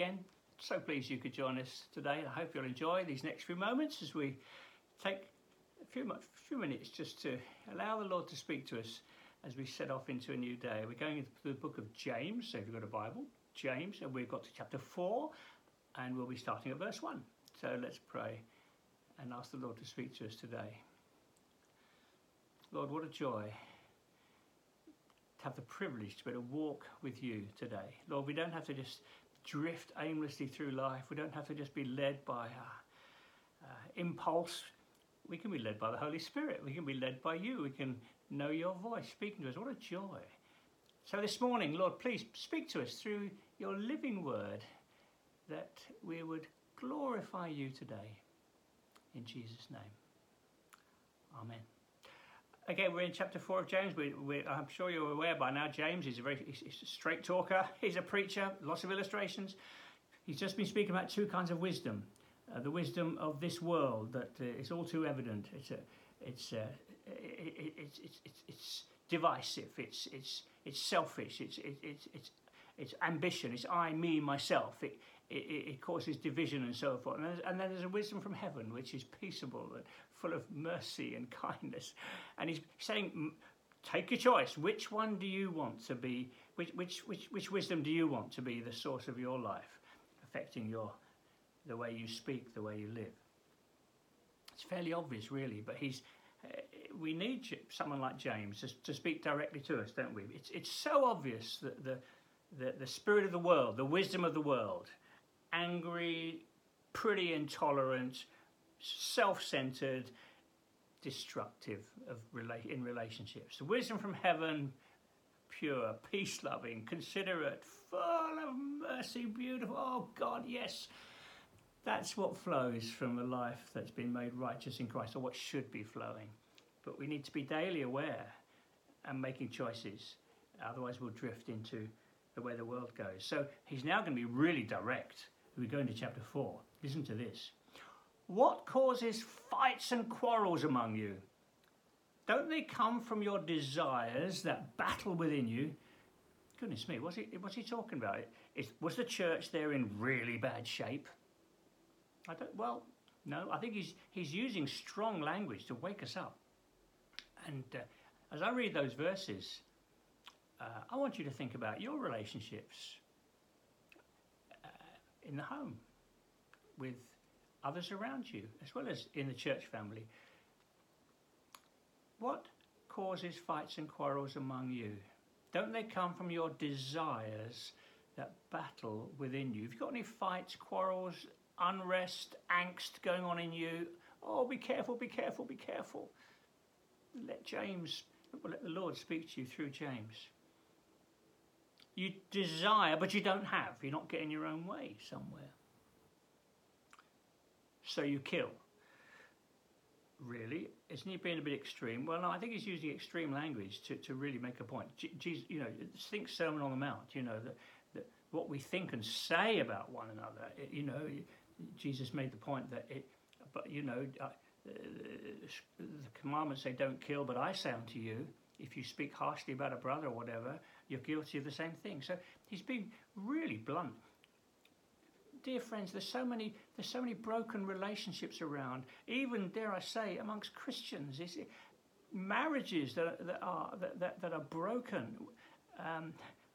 again. So pleased you could join us today. I hope you'll enjoy these next few moments as we take a few, few minutes just to allow the Lord to speak to us as we set off into a new day. We're going into the book of James, so if you've got a Bible, James, and we've got to chapter 4, and we'll be starting at verse 1. So let's pray and ask the Lord to speak to us today. Lord, what a joy to have the privilege to be able to walk with you today. Lord, we don't have to just drift aimlessly through life. We don't have to just be led by uh, uh, impulse. We can be led by the Holy Spirit. We can be led by you. We can know your voice speaking to us. What a joy. So this morning, Lord, please speak to us through your living word that we would glorify you today. In Jesus' name. Amen. Again, we're in chapter 4 of James. We, we, I'm sure you're aware by now, James is a very he's, a straight talker. He's a preacher, lots of illustrations. He's just been speaking about two kinds of wisdom. Uh, the wisdom of this world that uh, is all too evident. It's, a, it's, uh, it, it, it's, it's, divisive, it's, it's, it's selfish, it's, it, it's, it's, it's ambition, it's I, me, myself. It, it, it, causes division and so forth. And, and, then there's a wisdom from heaven, which is peaceable full of mercy and kindness. And he's saying, take your choice. Which one do you want to be? Which, which, which, which wisdom do you want to be the source of your life, affecting your the way you speak, the way you live? It's fairly obvious, really, but he's. Uh, we need someone like James to, to speak directly to us, don't we? It's, it's so obvious that the, the, the spirit of the world, the wisdom of the world, angry, pretty intolerant, self-centered, destructive of rela- in relationships. The wisdom from heaven, pure, peace-loving, considerate, full of mercy, beautiful. Oh God, yes. That's what flows from a life that's been made righteous in Christ, or what should be flowing. But we need to be daily aware and making choices. Otherwise, we'll drift into the way the world goes. So he's now going to be really direct we go into chapter 4. Listen to this. What causes fights and quarrels among you? Don't they come from your desires that battle within you? Goodness me, what's he, what's he talking about? Is, was the church there in really bad shape? I don't, well, no, I think he's, he's using strong language to wake us up. And uh, as I read those verses, uh, I want you to think about your relationships in the home with others around you, as well as in the church family. What causes fights and quarrels among you? Don't they come from your desires that battle within you? Have you got any fights, quarrels, unrest, angst going on in you? Oh, be careful, be careful, be careful. Let James, let the Lord speak to you through James you desire but you don't have. You're not getting your own way somewhere. So you kill. Really? Isn't he being a bit extreme? Well, no, I think he's using extreme language to, to really make a point. Jesus, you know, think Sermon on the Mount, you know, that, that what we think and say about one another, it, you know, Jesus made the point that it, but, you know, uh, the commandments say don't kill, but I say unto you, if you speak harshly about a brother or whatever, you're guilty of the same thing. So he's being really blunt. Dear friends, there's so many there's so many broken relationships around, even dare I say amongst Christians. It's, marriages that, that are that, that, that are broken. Um,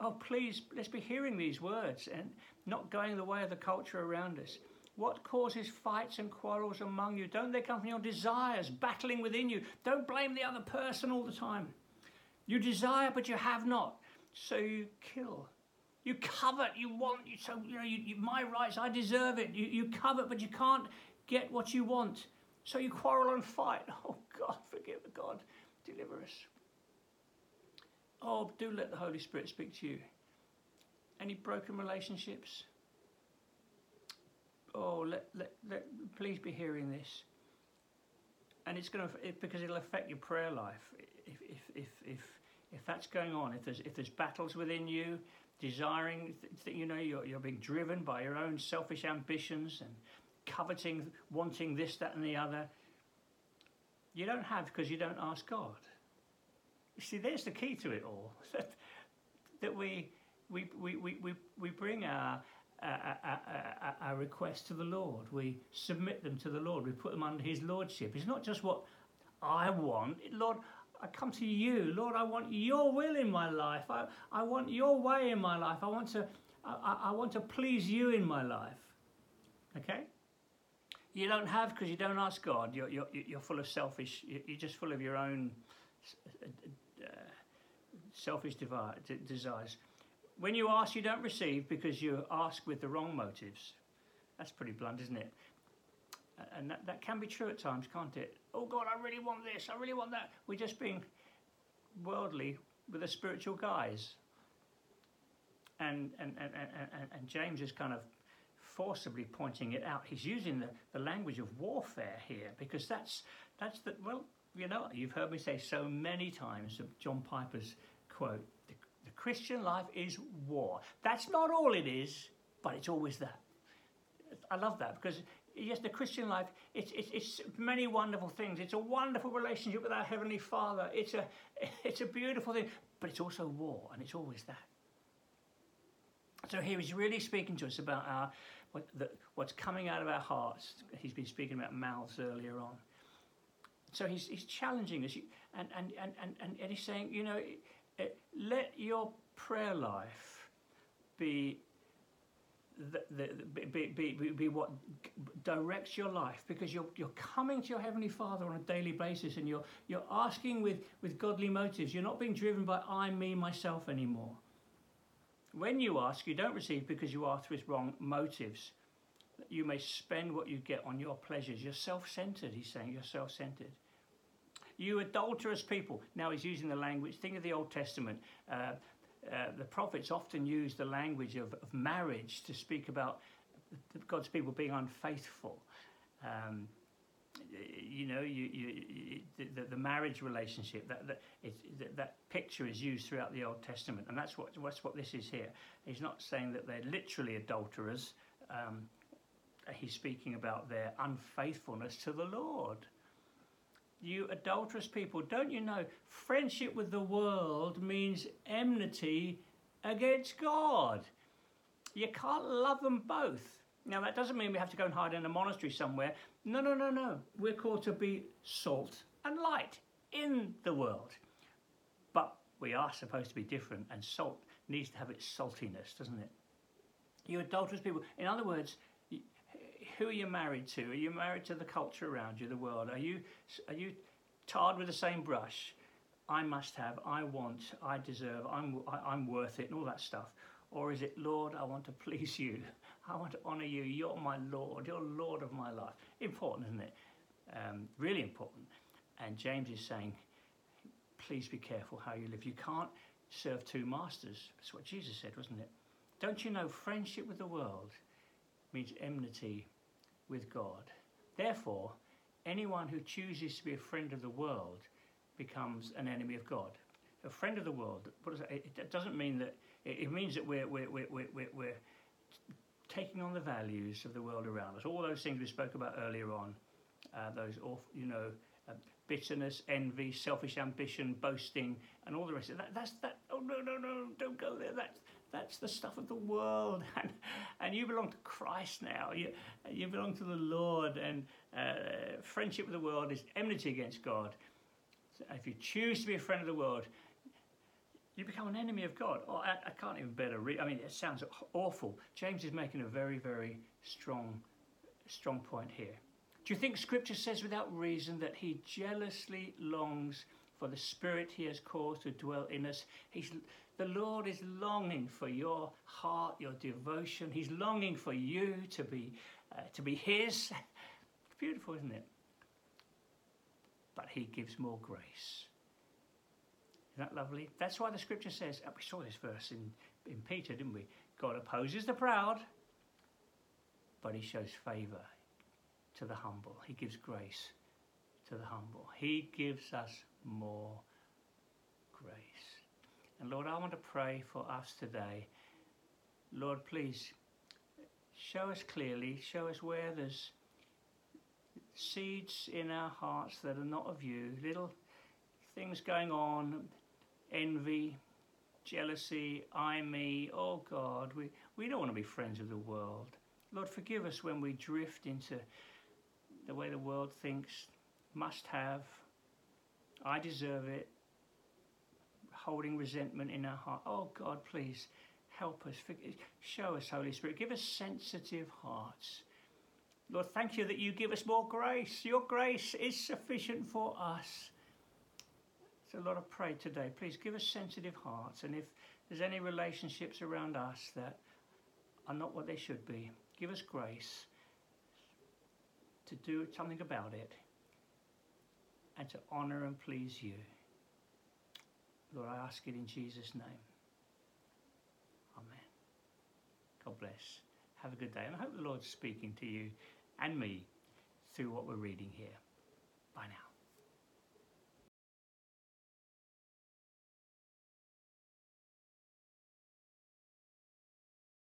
oh, please, let's be hearing these words and not going the way of the culture around us. What causes fights and quarrels among you? Don't they come from your desires battling within you? Don't blame the other person all the time. You desire, but you have not so you kill. You covet, you want, you, so, you know, you, you, my rights, I deserve it. You, you covet, but you can't get what you want. So you quarrel and fight. Oh, God, forgive God, deliver us. Oh, do let the Holy Spirit speak to you. Any broken relationships? Oh, let, let, let, please be hearing this. And it's going to, because it'll affect your prayer life. If, if, if, if if that's going on, if there's if there's battles within you, desiring, th- you know, you're, you're being driven by your own selfish ambitions and coveting, wanting this, that, and the other, you don't have because you don't ask God. You see, there's the key to it all. that, that we, we, we, we, we bring our, our, our requests to the Lord. We submit them to the Lord. We put them under His Lordship. It's not just what I want. Lord, I come to you. Lord, I want your will in my life. I, I want your way in my life. I want to I, I want to please you in my life. Okay? You don't have because you don't ask God. You're, you're, you're full of selfish, you're just full of your own uh, selfish desires. When you ask, you don't receive because you ask with the wrong motives. That's pretty blunt, isn't it? And that, that can be true at times, can't it? Oh God, I really want this, I really want that. We're just being worldly with a spiritual guise. And, and, and, and, and James is kind of forcibly pointing it out. He's using the, the language of warfare here because that's, that's the, well, you know, you've heard me say so many times John Piper's quote the, the Christian life is war. That's not all it is, but it's always that. I love that because yes, the Christian life, it's, it's, it's many wonderful things. It's a wonderful relationship with our Heavenly Father. It's a, it's a beautiful thing, but it's also war, and it's always that. So here he's really speaking to us about our, what, the, what's coming out of our hearts. He's been speaking about mouths earlier on. So he's, he's challenging us, and, and, and, and, and he's saying, you know, eh, let your prayer life be the, the, be, be, be, what directs your life because you're, you're coming to your Heavenly Father on a daily basis and you're, you're asking with, with godly motives. You're not being driven by I, me, myself anymore. When you ask, you don't receive because you ask with wrong motives. You may spend what you get on your pleasures. You're self centered, he's saying. You're self centered. You adulterous people. Now he's using the language. Think of the Old Testament. Uh, uh, the prophets often use the language of, of, marriage to speak about God's people being unfaithful. Um, you know, you, you, the, the, marriage relationship, that, that, it, that, picture is used throughout the Old Testament, and that's what, that's what this is here. He's not saying that they're literally adulterers, um, he's speaking about their unfaithfulness to the Lord. You adulterous people, don't you know friendship with the world means enmity against God? You can't love them both. Now, that doesn't mean we have to go and hide in a monastery somewhere. No, no, no, no. We're called to be salt and light in the world. But we are supposed to be different, and salt needs to have its saltiness, doesn't it? You adulterous people. In other words, who are you married to? Are you married to the culture around you, the world? Are you, are you tarred with the same brush? I must have, I want, I deserve, I'm, I, am worth it, and all that stuff. Or is it, Lord, I want to please you? I want to honour you. You're my Lord. You're Lord of my life. Important, isn't it? Um, really important. And James is saying, please be careful how you live. You can't serve two masters. That's what Jesus said, wasn't it? Don't you know friendship with the world means enmity with God? Therefore, anyone who chooses to be a friend of the world becomes an enemy of God. A friend of the world, it doesn't mean that, it means that we're, we're, we're, we're, we're taking on the values of the world around us. All those things we spoke about earlier on, uh, those, you know, uh, bitterness, envy, selfish ambition, boasting, and all the rest of that. That's that. Oh no, no, no! Don't go there. That's that's the stuff of the world, and and you belong to Christ now. You you belong to the Lord, and uh, friendship with the world is enmity against God. So if you choose to be a friend of the world, you become an enemy of God. Oh, I, I can't even better read. I mean, it sounds awful. James is making a very, very strong, strong point here. Do you think Scripture says without reason that He jealously longs for the Spirit He has caused to dwell in us? He's, the Lord is longing for your heart, your devotion. He's longing for you to be, uh, to be His. Beautiful, isn't it? But He gives more grace. Isn't that lovely? That's why the scripture says, we saw this verse in, in Peter, didn't we? God opposes the proud, but he shows favour to the humble. He gives grace to the humble. He gives us more grace. And Lord, I want to pray for us today. Lord, please show us clearly, show us where there's seeds in our hearts that are not of you, little things going on, envy, jealousy, I, me. Oh God, we, We don't want to be friends of the world. Lord, forgive us when we drift into the way the world thinks, must have, I deserve it, holding resentment in our heart. Oh God, please help us. Show us, Holy Spirit. Give us sensitive hearts. Lord, thank you that you give us more grace. Your grace is sufficient for us. So, Lord, I pray today, please give us sensitive hearts. And if there's any relationships around us that are not what they should be, give us grace to do something about it and to honour and please you. Lord, I ask it in Jesus' name. Amen. God bless. Have a good day. And I hope the Lord's speaking to you and me through what we're reading here. Bye now.